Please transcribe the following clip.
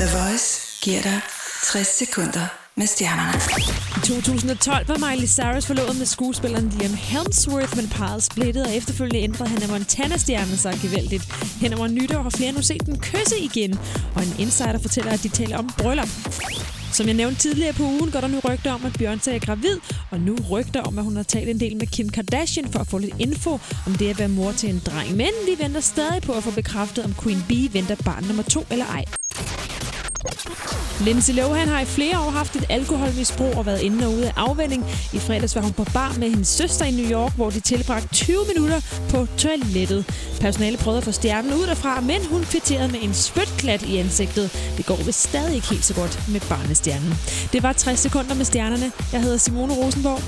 The Voice giver dig 60 sekunder med stjernerne. I 2012 var Miley Cyrus forlovet med skuespilleren Liam Hemsworth, men parret splittede, og efterfølgende ændrede Hannah Montana-stjernen sig gevaldigt. Hen over nytår har flere nu set den kysse igen, og en insider fortæller, at de taler om bryllup. Som jeg nævnte tidligere på ugen, går der nu rygter om, at Beyoncé er gravid, og nu rygter om, at hun har talt en del med Kim Kardashian for at få lidt info om det at være mor til en dreng. Men vi venter stadig på at få bekræftet, om Queen Bee venter barn nummer to eller ej. Lindsay Lohan har i flere år haft et alkoholmisbrug og været inde og ude af afvænding. I fredags var hun på bar med hendes søster i New York, hvor de tilbragte 20 minutter på toilettet. Personale prøvede at få stjernen ud derfra, men hun kvitterede med en spytklat i ansigtet. Det går vist stadig ikke helt så godt med barnestjernen. Det var 60 sekunder med stjernerne. Jeg hedder Simone Rosenborg.